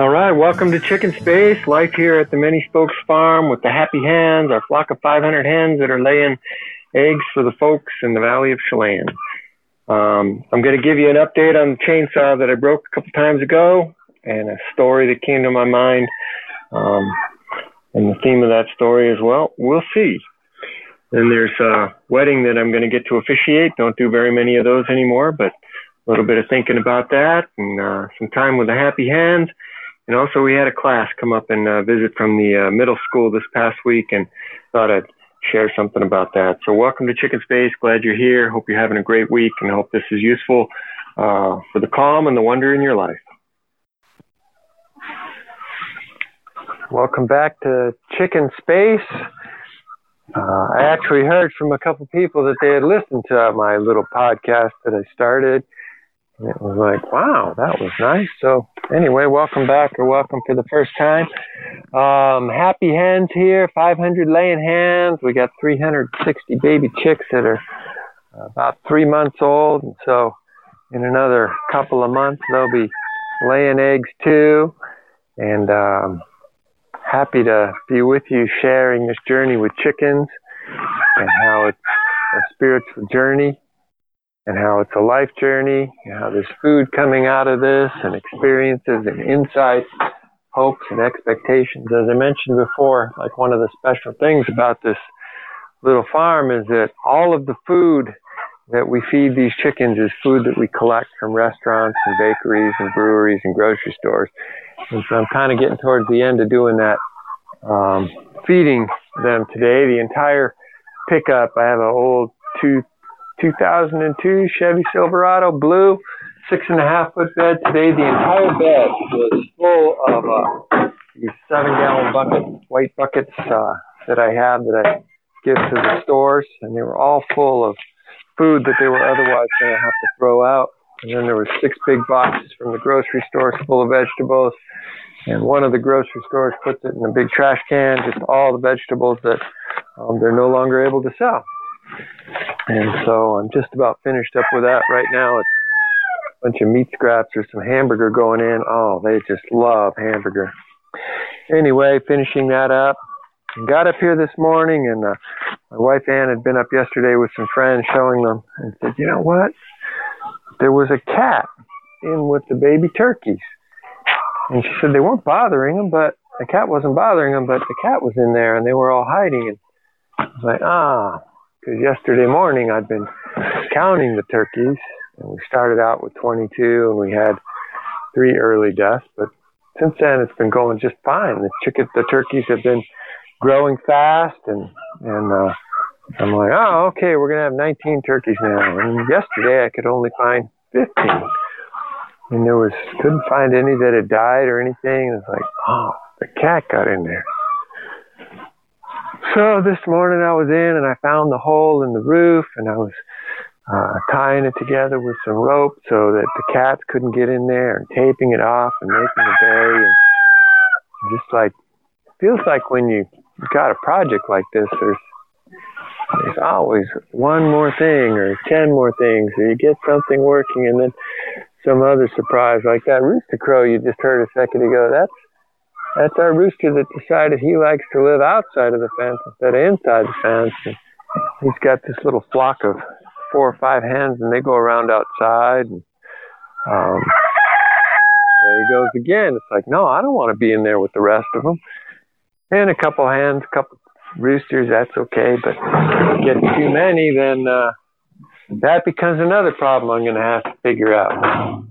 All right, welcome to Chicken Space. Life here at the Many Spokes Farm with the happy hens, our flock of 500 hens that are laying eggs for the folks in the Valley of Chelan. Um, I'm going to give you an update on the chainsaw that I broke a couple times ago and a story that came to my mind. Um, and the theme of that story is, well, we'll see. Then there's a wedding that I'm going to get to officiate. Don't do very many of those anymore, but a little bit of thinking about that and uh, some time with the happy hands and also, we had a class come up and uh, visit from the uh, middle school this past week, and thought I'd share something about that. So, welcome to Chicken Space. Glad you're here. Hope you're having a great week, and hope this is useful uh, for the calm and the wonder in your life. Welcome back to Chicken Space. Uh, I actually heard from a couple people that they had listened to my little podcast that I started it was like, wow, that was nice. So anyway, welcome back or welcome for the first time. Um, happy hens here, 500 laying hens. We got 360 baby chicks that are about three months old. And so in another couple of months, they'll be laying eggs too. And, um, happy to be with you sharing this journey with chickens and how it's a spiritual journey and how it's a life journey, how there's food coming out of this, and experiences and insights, hopes and expectations. As I mentioned before, like one of the special things about this little farm is that all of the food that we feed these chickens is food that we collect from restaurants and bakeries and breweries and grocery stores. And so I'm kind of getting towards the end of doing that, um, feeding them today. The entire pickup, I have an old two 2002 Chevy Silverado blue, six and a half foot bed. Today the entire bed was full of uh, these seven gallon buckets, white buckets uh, that I have that I give to the stores, and they were all full of food that they were otherwise going to have to throw out. And then there were six big boxes from the grocery stores full of vegetables. And one of the grocery stores puts it in a big trash can, just all the vegetables that um, they're no longer able to sell. And so I'm just about finished up with that right now. It's a bunch of meat scraps or some hamburger going in. Oh, they just love hamburger. Anyway, finishing that up. Got up here this morning and uh, my wife Ann had been up yesterday with some friends showing them and said, you know what? There was a cat in with the baby turkeys. And she said they weren't bothering them, but the cat wasn't bothering them, but the cat was in there and they were all hiding. And I was like, ah, because yesterday morning I'd been counting the turkeys, and we started out with 22, and we had three early deaths. But since then, it's been going just fine. The chicken, the turkeys have been growing fast, and and uh, I'm like, oh, okay, we're gonna have 19 turkeys now. And yesterday, I could only find 15, and there was couldn't find any that had died or anything. It's like, oh, the cat got in there. So this morning I was in and I found the hole in the roof and I was uh, tying it together with some rope so that the cats couldn't get in there and taping it off and making a bay and just like feels like when you got a project like this there's there's always one more thing or ten more things or you get something working and then some other surprise like that rooster crow you just heard a second ago. That's that's our rooster that decided he likes to live outside of the fence instead of inside the fence. And he's got this little flock of four or five hens, and they go around outside. And um, there he goes again. It's like, no, I don't want to be in there with the rest of them. And a couple hens, a couple roosters, that's okay. But get too many, then uh, that becomes another problem I'm going to have to figure out.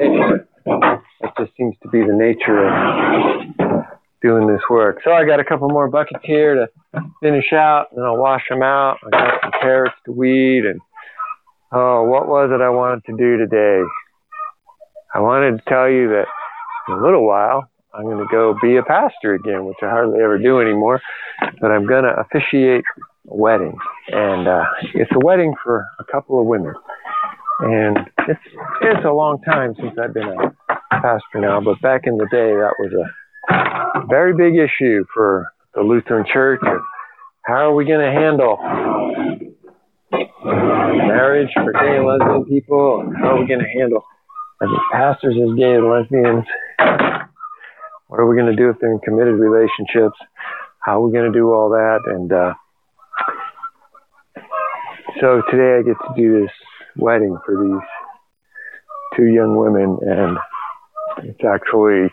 Anyway. Just seems to be the nature of doing this work. So I got a couple more buckets here to finish out, and I'll wash them out. I got some carrots to weed, and oh, what was it I wanted to do today? I wanted to tell you that in a little while I'm going to go be a pastor again, which I hardly ever do anymore. But I'm going to officiate a wedding, and uh, it's a wedding for a couple of women. And it's it's a long time since I've been a pastor now, but back in the day, that was a very big issue for the Lutheran Church. How are we going to handle marriage for gay and lesbian people? How are we going to handle as pastors as gay and lesbians? What are we going to do if they're in committed relationships? How are we going to do all that? And uh, so today I get to do this wedding for these two young women, and it's actually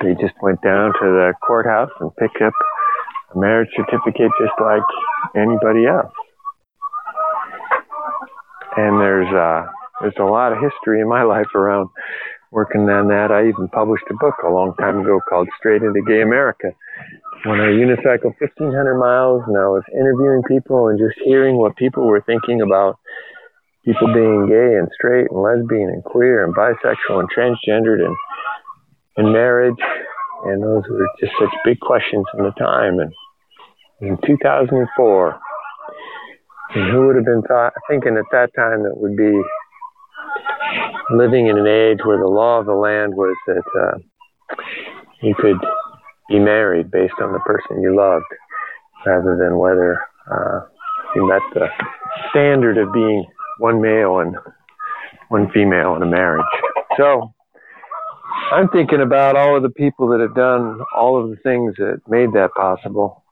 they just went down to the courthouse and picked up a marriage certificate just like anybody else. And there's uh, there's a lot of history in my life around working on that. I even published a book a long time ago called Straight into Gay America. When I unicycled 1,500 miles and I was interviewing people and just hearing what people were thinking about people being gay and straight and lesbian and queer and bisexual and transgendered and in marriage. And those were just such big questions in the time. And in 2004, and who would have been thought, thinking at that time that would be living in an age where the law of the land was that uh, you could be married based on the person you loved rather than whether uh, you met the standard of being one male and one female in a marriage. So I'm thinking about all of the people that have done all of the things that made that possible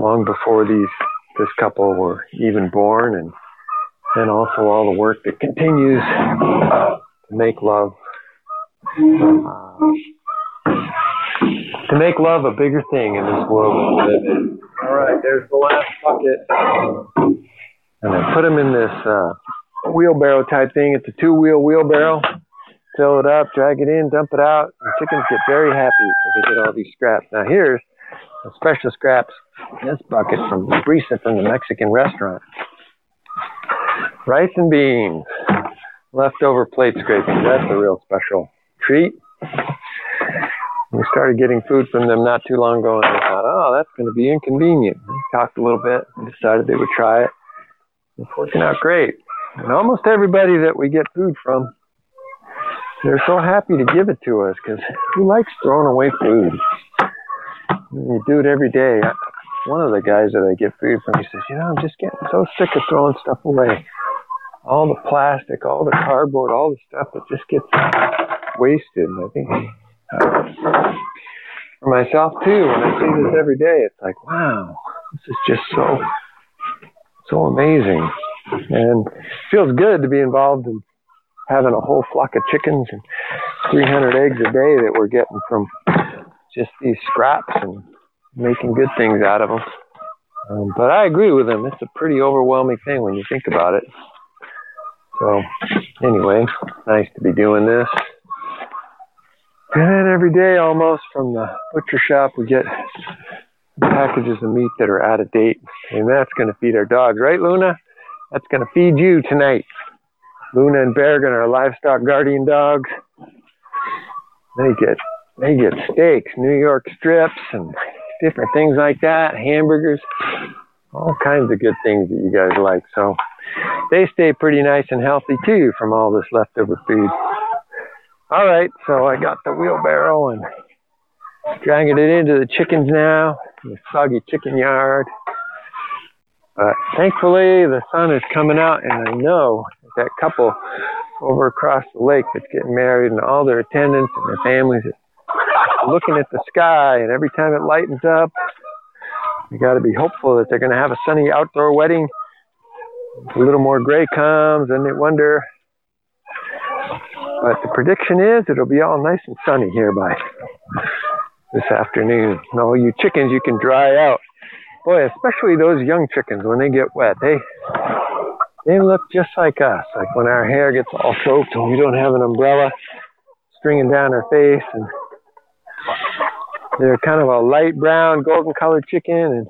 long before these this couple were even born, and then also all the work that continues to make love. Uh, to make love a bigger thing in this world. All right, there's the last bucket. And I put them in this uh, wheelbarrow type thing. It's a two wheel wheelbarrow. Fill it up, drag it in, dump it out. The chickens get very happy because they get all these scraps. Now here's the special scraps this bucket from Brisa from the Mexican restaurant. Rice and beans, leftover plate scraping. That's a real special treat. We started getting food from them not too long ago, and I thought, oh, that's going to be inconvenient. We talked a little bit and decided they would try it. It's working out great. And almost everybody that we get food from, they're so happy to give it to us because who likes throwing away food? You do it every day one of the guys that I get food from, he says, you know, I'm just getting so sick of throwing stuff away. All the plastic, all the cardboard, all the stuff that just gets wasted. And I think uh, for myself too, when I see this every day, it's like, wow, this is just so, so amazing. And feels good to be involved in having a whole flock of chickens and 300 eggs a day that we're getting from just these scraps and making good things out of them. Um, but I agree with him. It's a pretty overwhelming thing when you think about it. So, anyway, nice to be doing this. And every day, almost from the butcher shop, we get packages of meat that are out of date, and that's going to feed our dogs, right, Luna? That's going to feed you tonight. Luna and Bergen are livestock guardian dogs. They get they get steaks, New York strips, and different things like that, hamburgers, all kinds of good things that you guys like. So they stay pretty nice and healthy too from all this leftover food. All right, so I got the wheelbarrow and dragging it into the chickens now, the soggy chicken yard. But thankfully, the sun is coming out, and I know that couple over across the lake that's getting married and all their attendants and their families are looking at the sky, and every time it lightens up, you got to be hopeful that they're going to have a sunny outdoor wedding. A little more gray comes, and they wonder. But the prediction is it'll be all nice and sunny here by this afternoon. And all you chickens, you can dry out. Boy, especially those young chickens when they get wet, they they look just like us. Like when our hair gets all soaked and we don't have an umbrella stringing down our face and they're kind of a light brown, golden colored chicken, and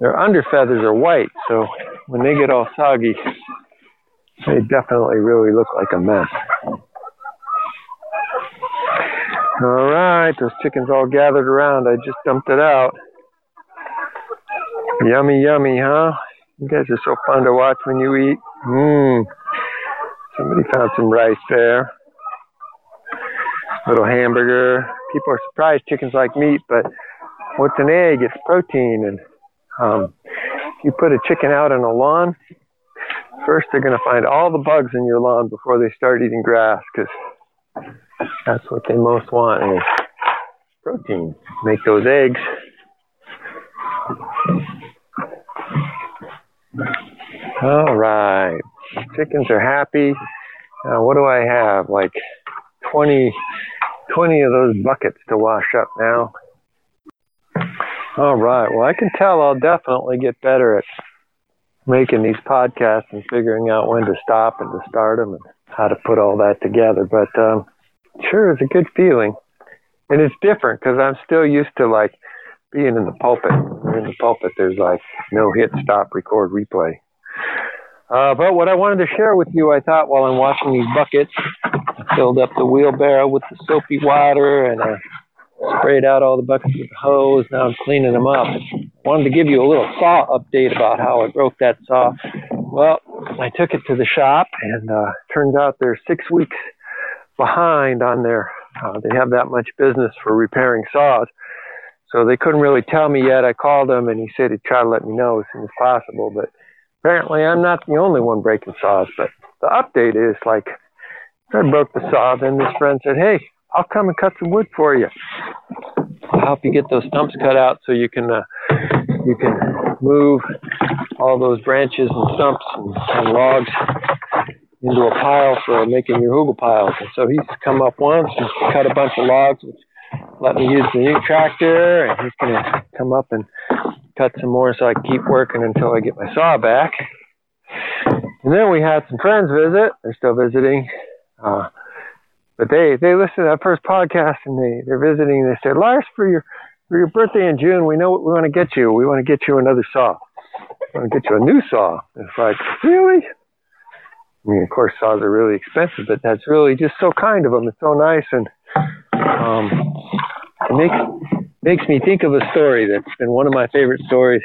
their under feathers are white. So when they get all soggy, they definitely really look like a mess. All right, those chickens all gathered around. I just dumped it out. Yummy, yummy, huh? You guys are so fun to watch when you eat. Mmm. Somebody found some rice there. Little hamburger people are surprised chickens like meat, but what's an egg? It's protein. And um, if you put a chicken out on a lawn, first they're going to find all the bugs in your lawn before they start eating grass because That's what they most want is protein. Make those eggs. All right. Chickens are happy. Uh, what do I have? Like 20, 20 of those buckets to wash up now. All right. Well, I can tell I'll definitely get better at making these podcasts and figuring out when to stop and to start them and how to put all that together. But um, sure, it's a good feeling. And it's different because I'm still used to like being in the pulpit. In the pulpit, there's like no hit, stop, record, replay. Uh, but what I wanted to share with you, I thought while I'm washing these buckets, I filled up the wheelbarrow with the soapy water and I sprayed out all the buckets with the hose. Now I'm cleaning them up. Wanted to give you a little saw update about how I broke that saw. Well, I took it to the shop and uh, turns out they're six weeks behind on their. Uh, they have that much business for repairing saws. So they couldn't really tell me yet. I called him and he said he'd try to let me know as soon as possible. But apparently I'm not the only one breaking saws. But the update is like I broke the saw. Then this friend said, Hey, I'll come and cut some wood for you. I'll help you get those stumps cut out so you can uh, you can move all those branches and stumps and, and logs into a pile for making your hugel piles. And so he's come up once and cut a bunch of logs, which let me use the new tractor, and he's going to come up and cut some more so I keep working until I get my saw back. And then we had some friends visit. They're still visiting. Uh, but they, they listened to that first podcast and they, they're visiting. And they said, Lars, for your, for your birthday in June, we know what we want to get you. We want to get you another saw. We want to get you a new saw. It's like, really? I mean, of course, saws are really expensive, but that's really just so kind of them. It's so nice. And um, it makes makes me think of a story that's been one of my favorite stories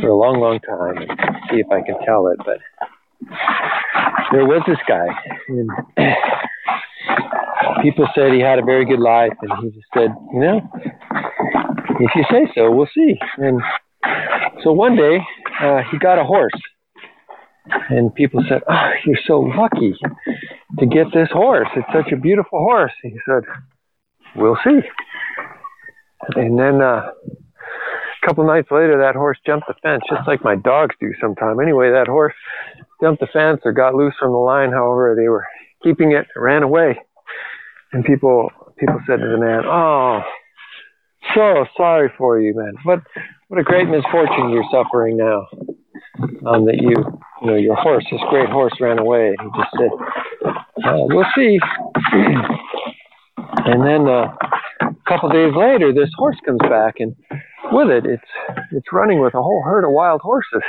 for a long, long time. And see if I can tell it. But there was this guy, and people said he had a very good life, and he just said, you know, if you say so, we'll see. And so one day, uh, he got a horse. And people said, Oh, you're so lucky to get this horse. It's such a beautiful horse. He said, We'll see. And then uh, a couple nights later, that horse jumped the fence, just like my dogs do sometimes. Anyway, that horse jumped the fence or got loose from the line. However, they were keeping it, ran away. And people people said to the man, "Oh, so sorry for you, man. What what a great misfortune you're suffering now. Um, that you you know your horse, this great horse, ran away." He just said, uh, "We'll see." and then uh, a couple days later, this horse comes back, and with it, it's it's running with a whole herd of wild horses.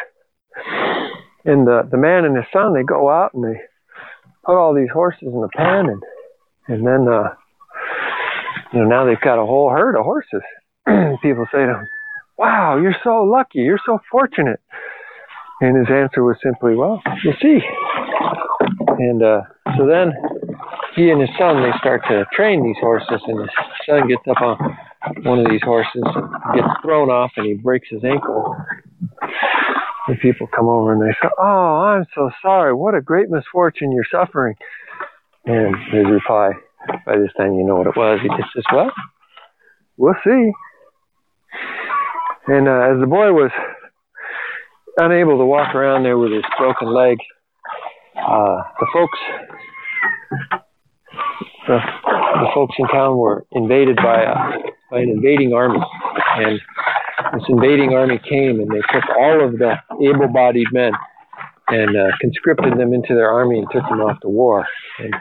And the the man and his son they go out and they put all these horses in the pen and and then uh you know now they've got a whole herd of horses. People say to him, "Wow, you're so lucky. You're so fortunate." And his answer was simply, "Well, you see." And uh, so then he and his son they start to train these horses, and his son gets up on one of these horses and gets thrown off, and he breaks his ankle. And people come over and they say, "Oh, I'm so sorry. What a great misfortune you're suffering." And his reply, by this time you know what it was. He just says, "Well, we'll see." And uh, as the boy was unable to walk around there with his broken leg, uh, the folks, the, the folks in town were invaded by a by an invading army, and this invading army came and they took all of the able-bodied men and uh, conscripted them into their army and took them off to war. And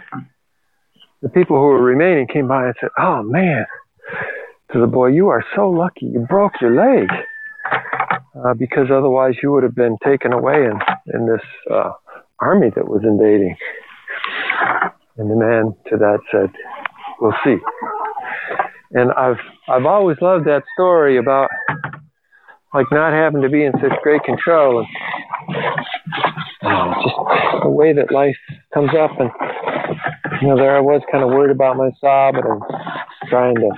the people who were remaining came by and said, "Oh man." To the boy, you are so lucky. You broke your leg uh, because otherwise you would have been taken away in, in this uh, army that was invading. And the man to that said, "We'll see." And I've I've always loved that story about like not having to be in such great control and uh, just the way that life comes up. And you know, there I was kind of worried about my saw, but I'm trying to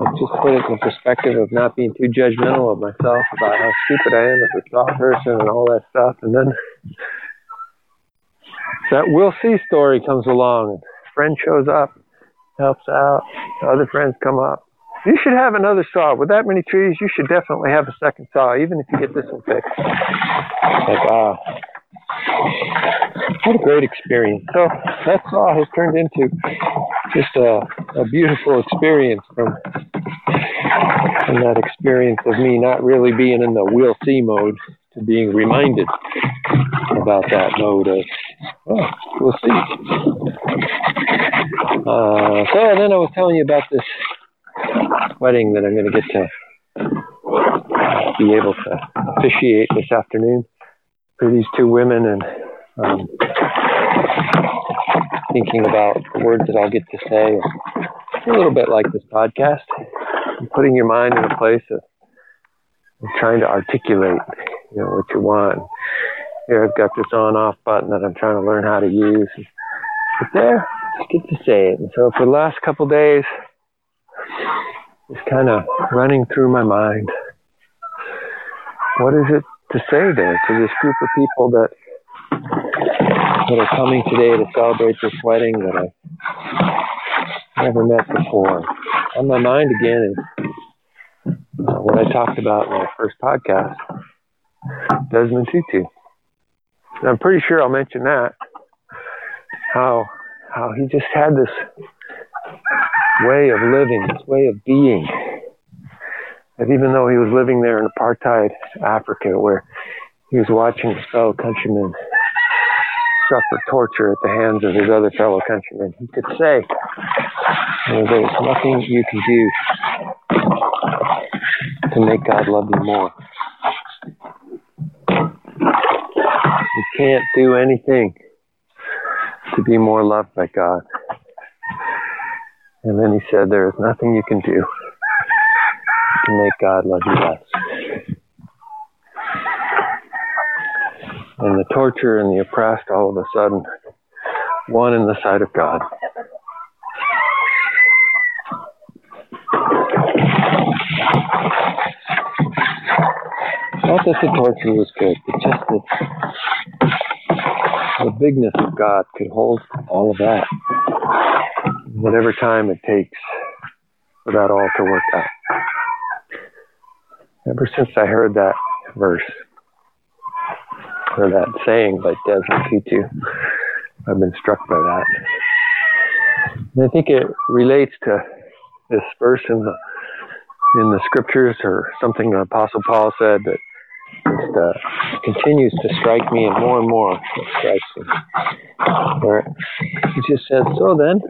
like, just put it in perspective of not being too judgmental of myself about how stupid I am as a saw person and all that stuff. And then that we'll see story comes along. friend shows up, helps out. Other friends come up. You should have another saw. With that many trees, you should definitely have a second saw, even if you get this one fixed. Like, ah, what a great experience. So that saw has turned into just a, a beautiful experience from, from that experience of me not really being in the we'll see mode to being reminded about that mode of, oh, we'll see. Uh, so then I was telling you about this wedding that I'm going to get to be able to officiate this afternoon for these two women and um, thinking about the words that I'll get to say. a little bit like this podcast, putting your mind in a place of, of trying to articulate, you know, what you want. Here I've got this on-off button that I'm trying to learn how to use. But there, just get to say it. And so for the last couple days, it's kind of running through my mind. What is it to say there to this group of people that that are coming today to celebrate this wedding that I never met before? On my mind again is uh, what I talked about in my first podcast, Desmond Tutu. And I'm pretty sure I'll mention that. How how he just had this way of living, this way of being. That even though he was living there in apartheid Africa, where he was watching his fellow countrymen suffer torture at the hands of his other fellow countrymen, he could say, There's nothing you can do to make God love you more. You can't do anything to be more loved by God. And then he said, There is nothing you can do to make God love you less. And the torture and the oppressed all of a sudden one in the sight of God. Not that the torture was good, but just that the bigness of God could hold all of that whatever time it takes for that all to work out. Ever since I heard that verse, or that saying by Desmond Tutu, I've been struck by that. And I think it relates to this verse in the in the scriptures, or something the Apostle Paul said that just uh, continues to strike me, and more and more it strikes me. Where he just said, "So then,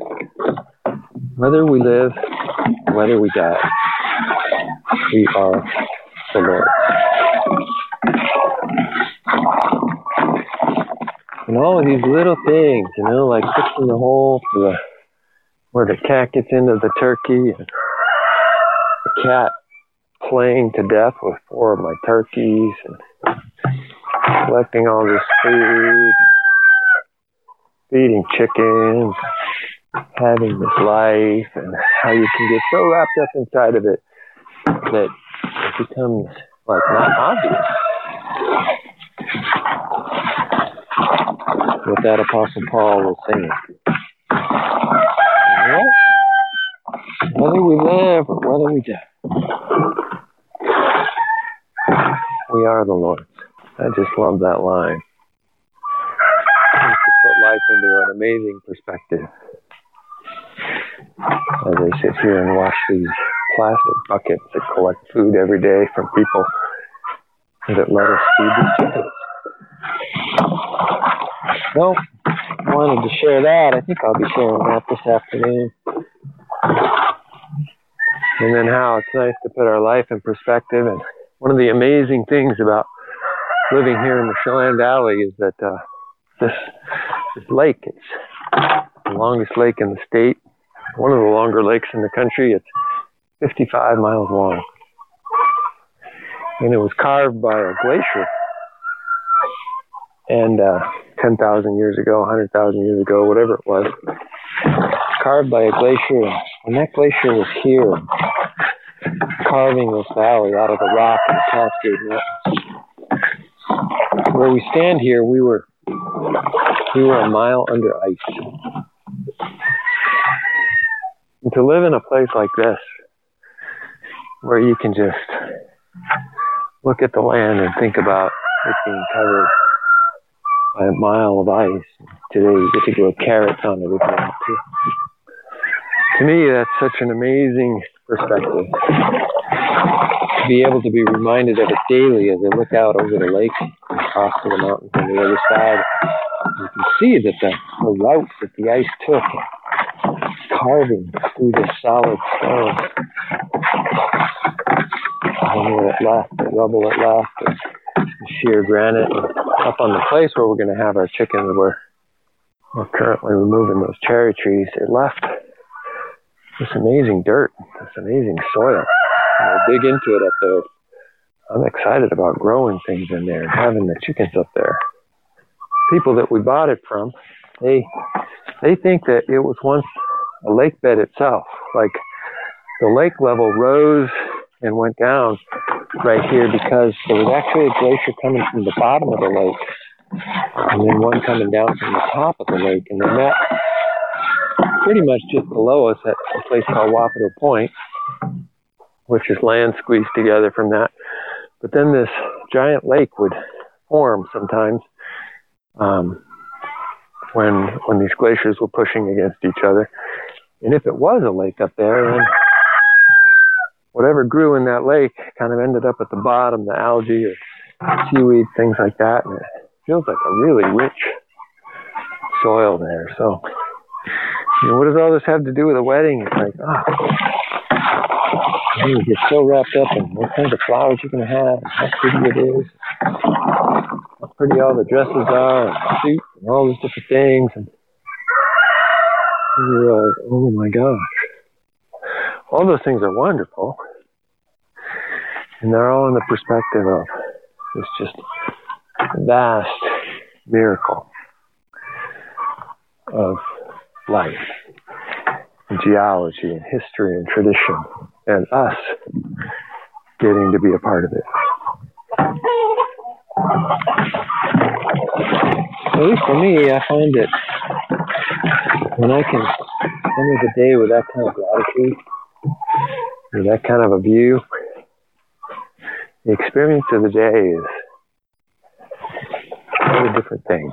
whether we live, whether we die, we are the Lord. And all of these little things, you know, like fixing the hole for the where the cat gets into the turkey, and the cat playing to death with four of my turkeys, and collecting all this food, feeding chickens, having this life and how you can get so wrapped up inside of it that it becomes like not obvious what that apostle Paul was saying. Whether we live or whether we die, we are the Lord's. I just love that line. to put life into an amazing perspective as I sit here and watch these plastic buckets that collect food every day from people that let us feed these chickens. Well, wanted to share that. I think I'll be sharing that this afternoon. And then how it's nice to put our life in perspective. And one of the amazing things about living here in the Chelan Valley is that uh, this, this lake, it's the longest lake in the state one of the longer lakes in the country. It's 55 miles long. And it was carved by a glacier. And uh, 10,000 years ago, 100,000 years ago, whatever it was, carved by a glacier. And that glacier was here, carving this valley out of the rock and the Cascade Mountains. Where we stand here, we were we were a mile under ice And to live in a place like this, where you can just look at the land and think about it being covered by a mile of ice. Today you get to grow carrots on it if you want to. To me, that's such an amazing perspective. To be able to be reminded of it daily as I look out over the lake and across to the mountains on the other side, you can see that the, the route that the ice took, carving through the solid stone, and where it left, the rubble it left, sheer granite, up on the place where we're going to have our chickens, where we're currently removing those cherry trees, it left this amazing dirt, this amazing soil. And I dig into it up there. I'm excited about growing things in there and having the chickens up there. People that we bought it from, they they think that it was once a lake bed itself. Like the lake level rose and went down right here because there was actually a glacier coming from the bottom of the lake and then one coming down from the top of the lake and they met pretty much just below us at a place called Wapato Point, which is land squeezed together from that. But then this giant lake would form sometimes um, when when these glaciers were pushing against each other. And if it was a lake up there, then whatever grew in that lake kind of ended up at the bottom, the algae or seaweed, things like that. And it feels like a really rich soil there. So you know, what does all this have to do with a wedding? It's like, ah, oh, you get so wrapped up in what kinds of flowers you're going to have, and how pretty it is, how pretty all the dresses are, and the suit, and all these different things. And you realize, oh my gosh, all those things are wonderful. And they're all in the perspective of this just vast miracle of life, and geology, and history, and tradition, and us getting to be a part of it. At least for me, I find it when I can end the day with that kind of gratitude, that kind of a view, the experience of the day is a different thing.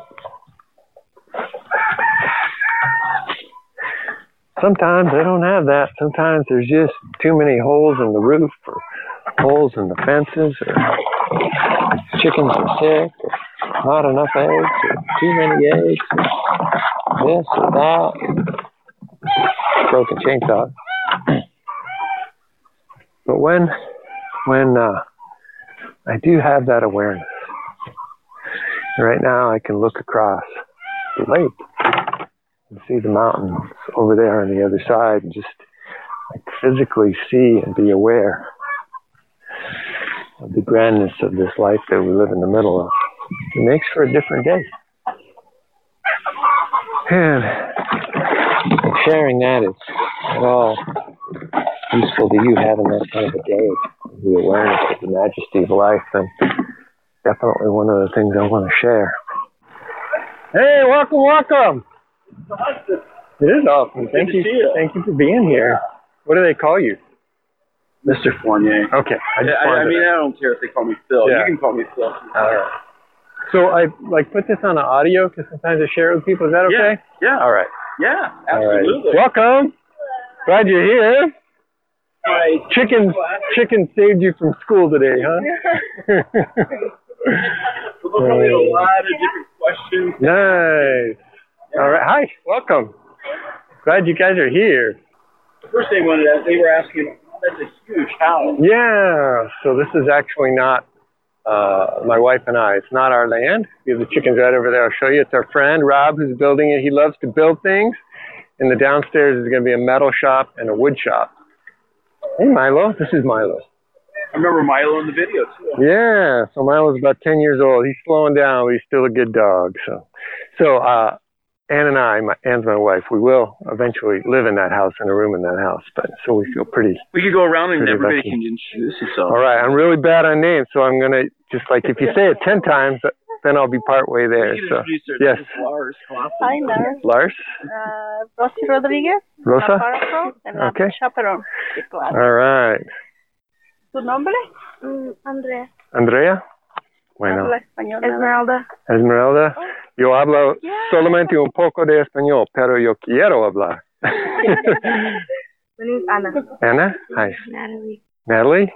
Sometimes they don't have that. Sometimes there's just too many holes in the roof or holes in the fences or chickens are sick or not enough eggs or too many eggs or this or that. Broken chainsaw. But when when uh, I do have that awareness, right now I can look across the lake and see the mountains over there on the other side and just like physically see and be aware of the grandness of this life that we live in the middle of. It makes for a different day. And sharing that is at all useful to you having that kind of a day, the awareness of the majesty of life, and definitely one of the things I want to share. Hey, welcome, welcome. It is awesome. Good Thank to you. see you. Thank you for being here. What do they call you? Mr. Fournier. Okay. I just Yeah, I, I mean, to- I don't care if they call me Phil. Yeah. You can call me Phil. Alright. So I like put this on an audio because sometimes I share it with people. Is that okay? Yeah, yeah, All right. yeah, All right. absolutely. Welcome. Glad you're here. Right. Chicken, chicken saved you from school today, huh? We'll probably have a lot of different questions. nice. All right. Hi. Welcome. Glad you guys are here. The first thing wanted to, they were asking, oh, that's a huge house. Yeah. So this is actually not uh, my wife and I. It's not our land. We have the chickens right over there. I'll show you. It's our friend Rob who's building it. He loves to build things. And the downstairs is going to be a metal shop and a wood shop. Hey Milo, this is Milo. I remember Milo in the video too. Yeah. So Milo's about ten years old. He's slowing down, but he's still a good dog. So, so uh, Ann and I, my, Ann's my wife, we will eventually live in that house in a room in that house. But so we feel pretty We could go around and everybody lucky. can introduce yourself. All right, I'm really bad on names, so I'm gonna just like if you say it ten times, then I'll be part way there. So yes. Lars Hi, Lars. Lars, Uh, Rosy Rodriguez. Rosa. Aparato, en la Okay. chaperón. Sí, claro. All right. ¿Tu nombre? Andrea. Andrea. Bueno. Habla español. Esmeralda. Esmeralda. Yo hablo Yeah. solamente un poco de español, pero yo quiero hablar. My name is Ana. Anna. Hi. Natalie. Natalie.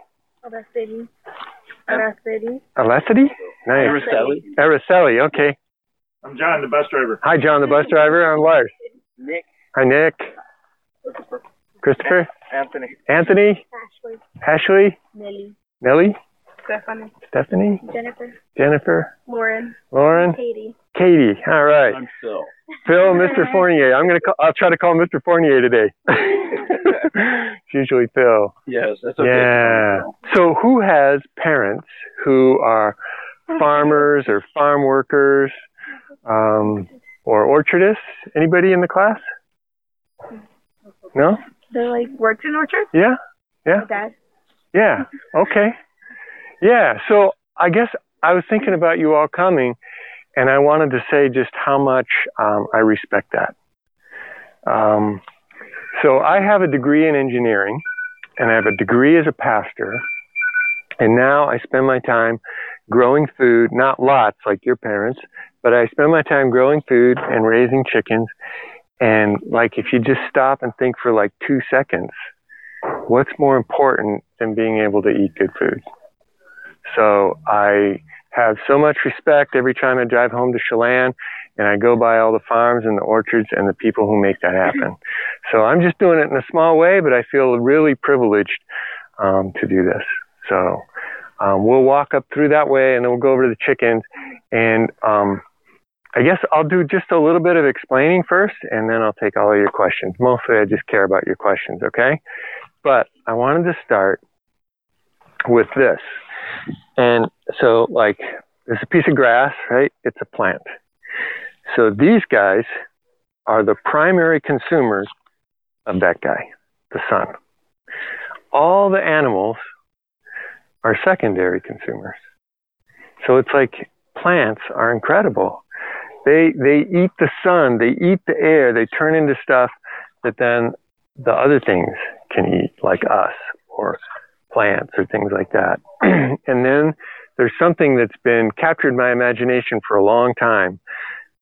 Araceli. Araceli. Elasity. Nice. Araceli. Araceli. Okay. I'm John, the bus driver. Hi, John, the bus driver. I'm Lars. Nick. Hi, Nick. Christopher. Anthony. Anthony. Ashley. Ashley. Nelly. Nellie. Stephanie. Stephanie. Jennifer. Jennifer. Lauren. Lauren. Katie. Katie. All right. I'm Phil. Phil, Mr. Fournier. I'm gonna. Call, I'll try to call Mr. Fournier today. it's usually Phil. Yes, that's okay. Yeah. So, who has parents who are farmers or farm workers um, or orchardists? Anybody in the class? No. They like worked in orchard. Yeah. Yeah. My dad. Yeah. Okay. Yeah. So I guess I was thinking about you all coming, and I wanted to say just how much um, I respect that. Um, so I have a degree in engineering, and I have a degree as a pastor, and now I spend my time growing food, not lots like your parents, but I spend my time growing food and raising chickens. And like, if you just stop and think for like two seconds, what's more important than being able to eat good food? So I have so much respect every time I drive home to Chelan and I go by all the farms and the orchards and the people who make that happen. So I'm just doing it in a small way, but I feel really privileged um, to do this. So um, we'll walk up through that way and then we'll go over to the chickens and um, I guess I'll do just a little bit of explaining first and then I'll take all of your questions. Mostly I just care about your questions, okay? But I wanted to start with this. And so, like, there's a piece of grass, right? It's a plant. So these guys are the primary consumers of that guy, the sun. All the animals are secondary consumers. So it's like plants are incredible. They they eat the sun, they eat the air, they turn into stuff that then the other things can eat, like us or plants or things like that. and then there's something that's been captured my imagination for a long time,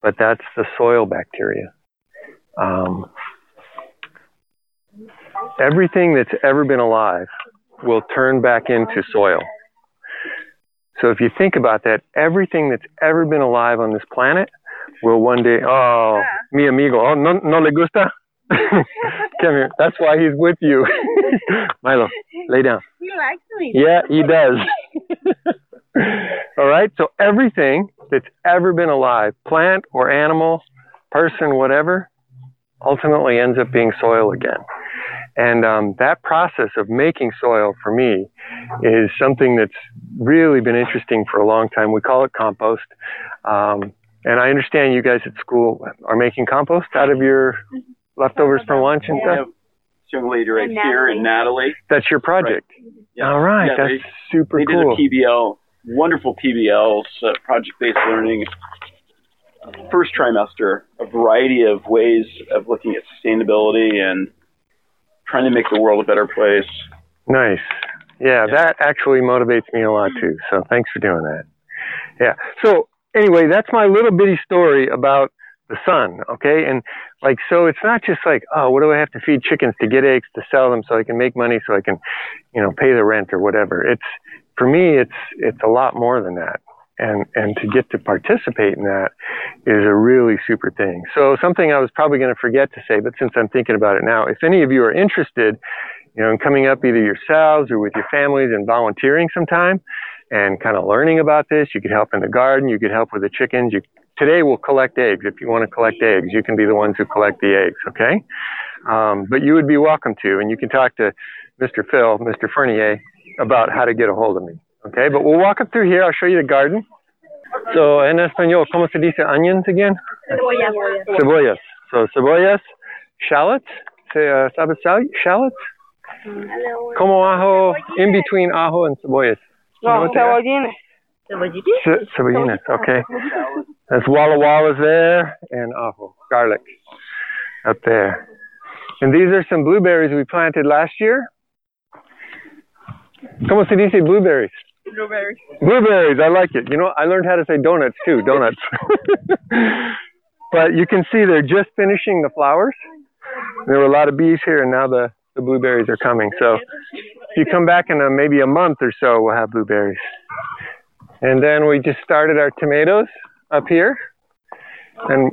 but that's the soil bacteria. Um, everything that's ever been alive will turn back into soil. So if you think about that, everything that's ever been alive on this planet will one day, oh, mi amigo, oh, no, no le gusta? Come here. That's why he's with you. Milo, lay down. He likes me. Yeah, he does. All right. So everything that's ever been alive, plant or animal, person, whatever, ultimately ends up being soil again. And um, that process of making soil for me is something that's really been interesting for a long time. We call it compost. Um, and I understand you guys at school are making compost out of your leftovers from lunch and We stuff. have this young lady right And here, and Natalie. That's your project. Yeah. All right. Yeah, that's super they, they cool. did a PBL, wonderful PBLs, uh, project-based learning. First trimester, a variety of ways of looking at sustainability and trying to make the world a better place. Nice. Yeah, Yeah. that actually motivates me a lot too. So thanks for doing that. Yeah. So anyway, that's my little bitty story about the sun. Okay. And like, so it's not just like, oh, what do I have to feed chickens to get eggs to sell them so I can make money so I can, you know, pay the rent or whatever. It's, for me, it's, it's a lot more than that. And, and to get to participate in that is a really super thing. So something I was probably going to forget to say, but since I'm thinking about it now, if any of you are interested, you know, in coming up either yourselves or with your families and volunteering sometime and kind of learning about this, you could help in the garden, you could help with the chickens. You, today we'll collect eggs. If you want to collect eggs, you can be the ones who collect the eggs, okay? Um, but you would be welcome to, and you can talk to Mr. Phil, Mr. Fournier, about how to get a hold of me, okay? But we'll walk up through here. I'll show you the garden. So, en español, ¿cómo se dice onions again? Cebolla. Cebollas. So, cebollas, shallots. Se, uh, ¿Sabes shall- shallots? Como ajo, in between ajo and cebollas. No, what they are? cebollines. Ce- cebollitas, okay. There's Walla Wallas there and oh, garlic up there. And these are some blueberries we planted last year. ¿Cómo se dice blueberries? Blueberries. Blueberries, I like it. You know, I learned how to say donuts too, donuts. but you can see they're just finishing the flowers. There were a lot of bees here, and now the, the blueberries are coming. So if you come back in a, maybe a month or so, we'll have blueberries. And then we just started our tomatoes up here, and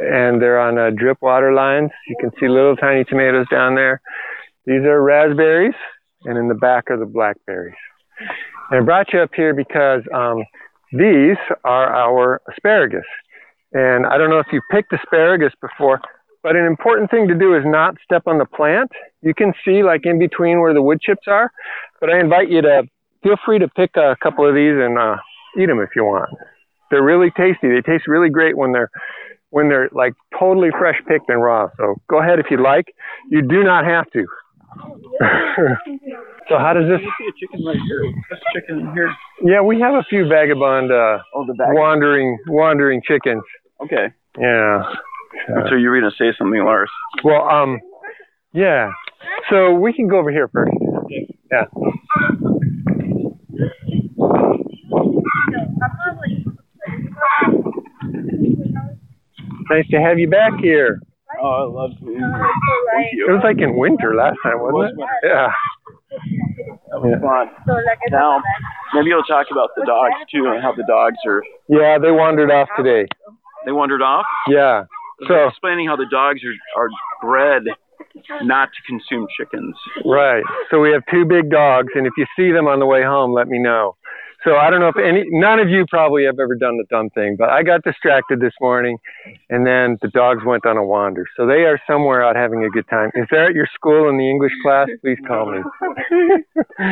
and they're on uh, drip water lines. You can see little tiny tomatoes down there. These are raspberries, and in the back are the blackberries. And I brought you up here because um, these are our asparagus. And I don't know if you've picked asparagus before, but an important thing to do is not step on the plant. You can see like in between where the wood chips are, but I invite you to feel free to pick a couple of these and uh, eat them if you want. They're really tasty. They taste really great when they're when they're like totally fresh picked and raw. So go ahead if you'd like. You do not have to. so how does this? You see a chicken right here. This chicken in here. Yeah, we have a few vagabond uh, Oh, the bag. wandering wandering chickens. Okay. Yeah. Uh, So you're going to say something, Lars? well, um, yeah. So we can go over here first. Yeah. Nice to have you back here. Oh, I love to. Thank It was like in winter last time, wasn't it? Yeah. That was fun. Now, maybe you'll talk about the dogs too and how the dogs are. Yeah, they wandered off today. They wandered off. Yeah. So So explaining how the dogs are are bred not to consume chickens. right. So we have two big dogs, and if you see them on the way home, let me know. So I don't know if any, none of you probably have ever done the dumb thing, but I got distracted this morning, and then the dogs went on a wander. So they are somewhere out having a good time. If they're at your school in the English class, please call me.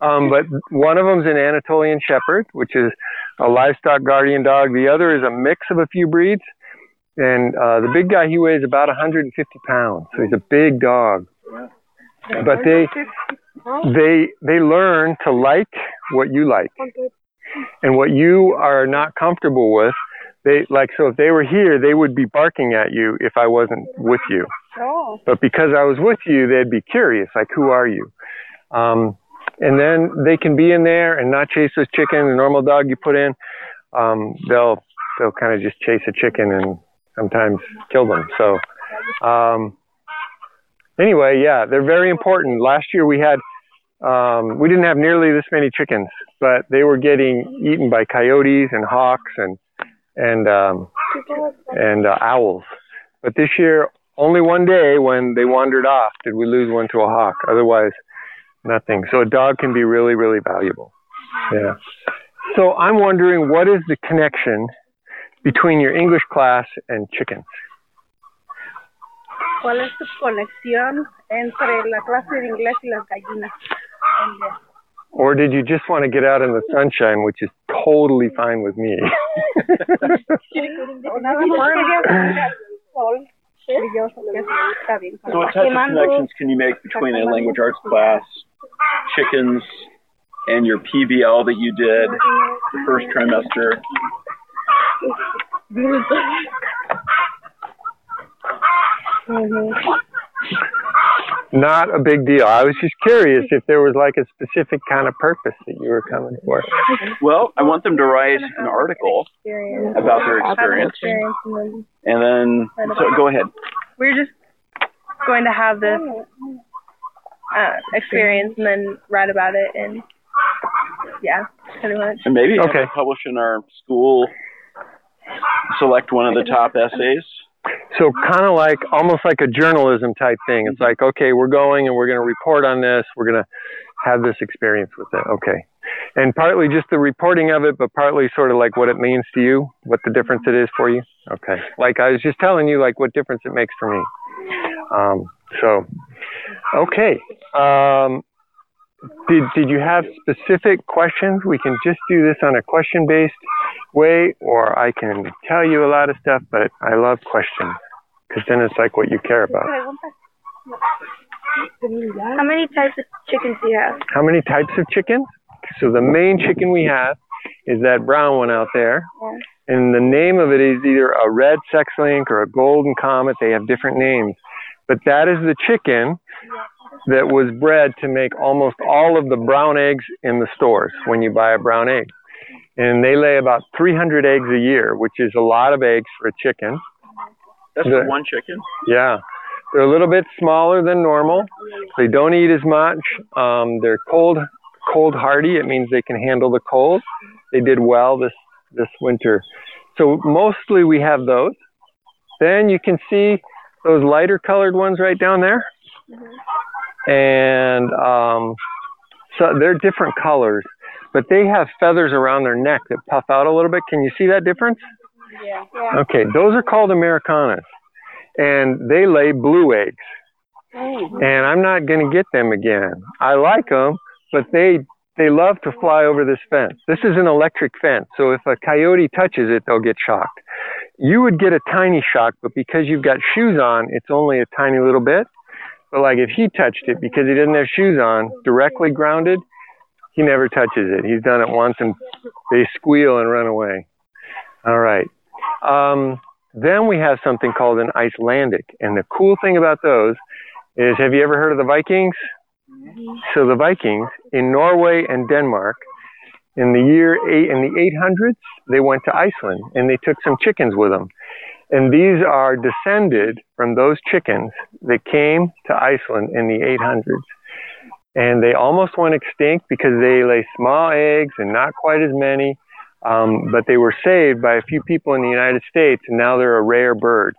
um, but one of them's an Anatolian Shepherd, which is a livestock guardian dog. The other is a mix of a few breeds. And uh, the big guy, he weighs about 150 pounds, so he's a big dog. But they they they learn to like what you like, and what you are not comfortable with. They like so if they were here, they would be barking at you if I wasn't with you. But because I was with you, they'd be curious, like, who are you? Um, and then they can be in there and not chase those chickens. The normal dog you put in, um, they'll they'll kind of just chase a chicken and sometimes kill them. So um, anyway, yeah, they're very important. Last year we had um, we didn't have nearly this many chickens, but they were getting eaten by coyotes and hawks and and um, and uh, owls. But this year, only one day when they wandered off did we lose one to a hawk. Otherwise, nothing. So a dog can be really, really valuable. Yeah. So I'm wondering what is the connection between your English class and chickens? ¿Cuál es tu conexión entre la clase de inglés y las gallinas? Or did you just want to get out in the sunshine, which is totally fine with me? So what types of connections can you make between a language arts class, chickens, and your PBL that you did the first trimester? Not a big deal. I was just curious if there was like a specific kind of purpose that you were coming for. Well, I want them to write an article about their experience, and then so go ahead. We're just going to have this uh, experience and then write about it and yeah, pretty much. And maybe Okay. publish in our school. Select one of the top essays. So kind of like almost like a journalism type thing. It's like, okay, we're going and we're going to report on this. We're going to have this experience with it. Okay. And partly just the reporting of it, but partly sort of like what it means to you, what the difference it is for you. Okay. Like I was just telling you, like what difference it makes for me. Um, so, okay. Um, did, did you have specific questions? We can just do this on a question based way, or I can tell you a lot of stuff, but I love questions because then it's like what you care about. How many types of chickens do you have? How many types of chickens? So the main chicken we have is that brown one out there. Yeah. And the name of it is either a red sex link or a golden comet. They have different names. But that is the chicken that was bred to make almost all of the brown eggs in the stores when you buy a brown egg. And they lay about 300 eggs a year, which is a lot of eggs for a chicken. That's The- for one chicken. Yeah. They're a little bit smaller than normal. They don't eat as much. Um, they're cold, cold hardy. It means they can handle the cold. They did well this, this winter. So mostly we have those. Then you can see those lighter colored ones right down there. And, um, so they're different colors, but they have feathers around their neck that puff out a little bit. Can you see that difference? Yeah. Yeah. Okay, those are called Americanas, and they lay blue eggs. And I'm not going to get them again. I like them, but they they love to fly over this fence. This is an electric fence, so if a coyote touches it, they'll get shocked. You would get a tiny shock, but because you've got shoes on, it's only a tiny little bit. But like if he touched it because he didn't have shoes on, directly grounded, he never touches it. He's done it once and they squeal and run away. All right. Um, then we have something called an Icelandic. And the cool thing about those is have you ever heard of the Vikings? So the Vikings in Norway and Denmark in the year eight, in the 800s, they went to Iceland and they took some chickens with them. And these are descended from those chickens that came to Iceland in the 800s. And they almost went extinct because they lay small eggs and not quite as many. Um, but they were saved by a few people in the United States, and now they're a rare bird.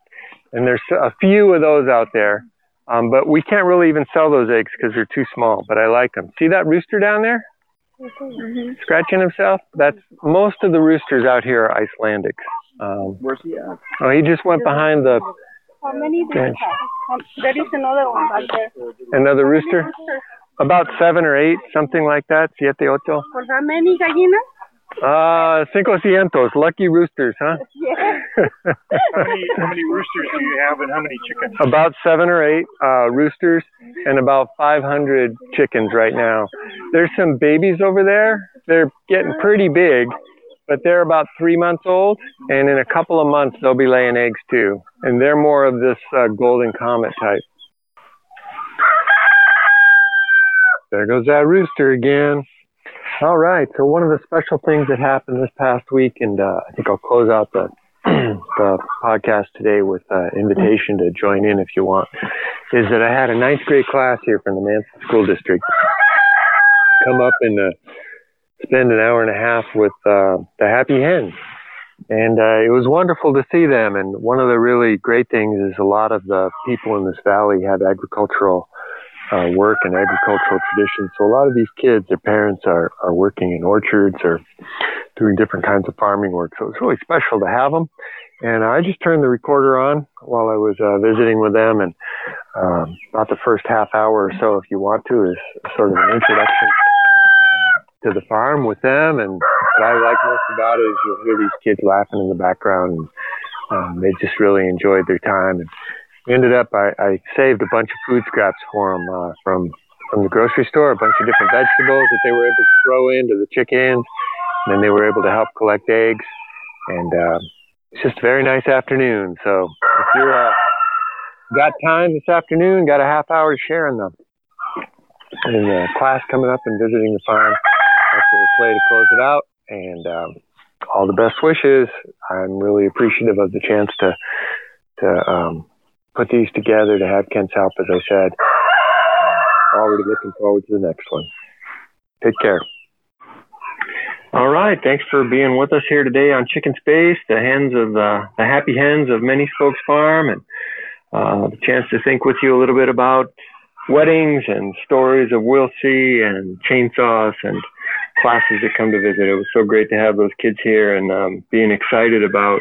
And there's a few of those out there, um, but we can't really even sell those eggs because they're too small. But I like them. See that rooster down there, scratching himself? That's most of the roosters out here are Icelandics. Um, Where's he at? oh, he just went behind the How many do you have? Um, there is another one back there. another rooster. About seven or eight, something like that. Siete, ocho. For how many gallinas? Uh, cinco cientos. Lucky roosters, huh? Yeah. How many, how many roosters do you have and how many chickens? about seven or eight uh, roosters and about 500 chickens right now. There's some babies over there. They're getting pretty big, but they're about three months old, and in a couple of months they'll be laying eggs too. And they're more of this uh, golden comet type. There goes that rooster again. All right. So one of the special things that happened this past week, and uh, I think I'll close out the the podcast today with uh, invitation to join in if you want, is that I had a ninth grade class here from the Manson School District come up and uh, spend an hour and a half with uh, the Happy Hens. And uh, it was wonderful to see them. And one of the really great things is a lot of the people in this valley have agricultural uh, work and agricultural traditions. So a lot of these kids, their parents are, are working in orchards or doing different kinds of farming work. So it's really special to have them. And I just turned the recorder on while I was uh, visiting with them. And um, about the first half hour or so, if you want to, is sort of an introduction to the farm with them. And what I like most about it is you'll hear these kids laughing in the background. And um, they just really enjoyed their time. And ended up, I, I saved a bunch of food scraps for them uh, from from the grocery store, a bunch of different vegetables that they were able to throw into the chickens. And then they were able to help collect eggs. And uh, it's just a very nice afternoon. So if you're uh, got time this afternoon, got a half hour to share in the in the class coming up and visiting the farm, play to close it out. And um, all the best wishes. I'm really appreciative of the chance to to um, put these together to have Ken's help, as I said. Uh, already looking forward to the next one. Take care. All right. Thanks for being with us here today on Chicken Space, the hens of the, the happy hens of Many Spokes Farm, and uh, the chance to think with you a little bit about weddings and stories of Will C and chainsaws and classes that come to visit. It was so great to have those kids here and um, being excited about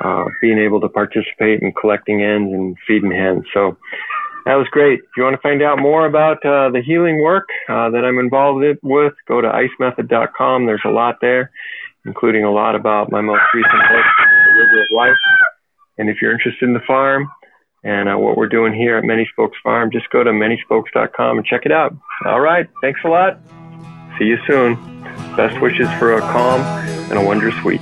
uh, being able to participate in collecting hens and feeding hens. So that was great. If you want to find out more about uh, the healing work uh, that I'm involved with, go to icemethod.com. There's a lot there, including a lot about my most recent book, The River of Life. And if you're interested in the farm and uh, what we're doing here at Many Spokes Farm, just go to manyspokes.com and check it out. All right. Thanks a lot. See you soon. Best wishes for a calm and a wondrous week.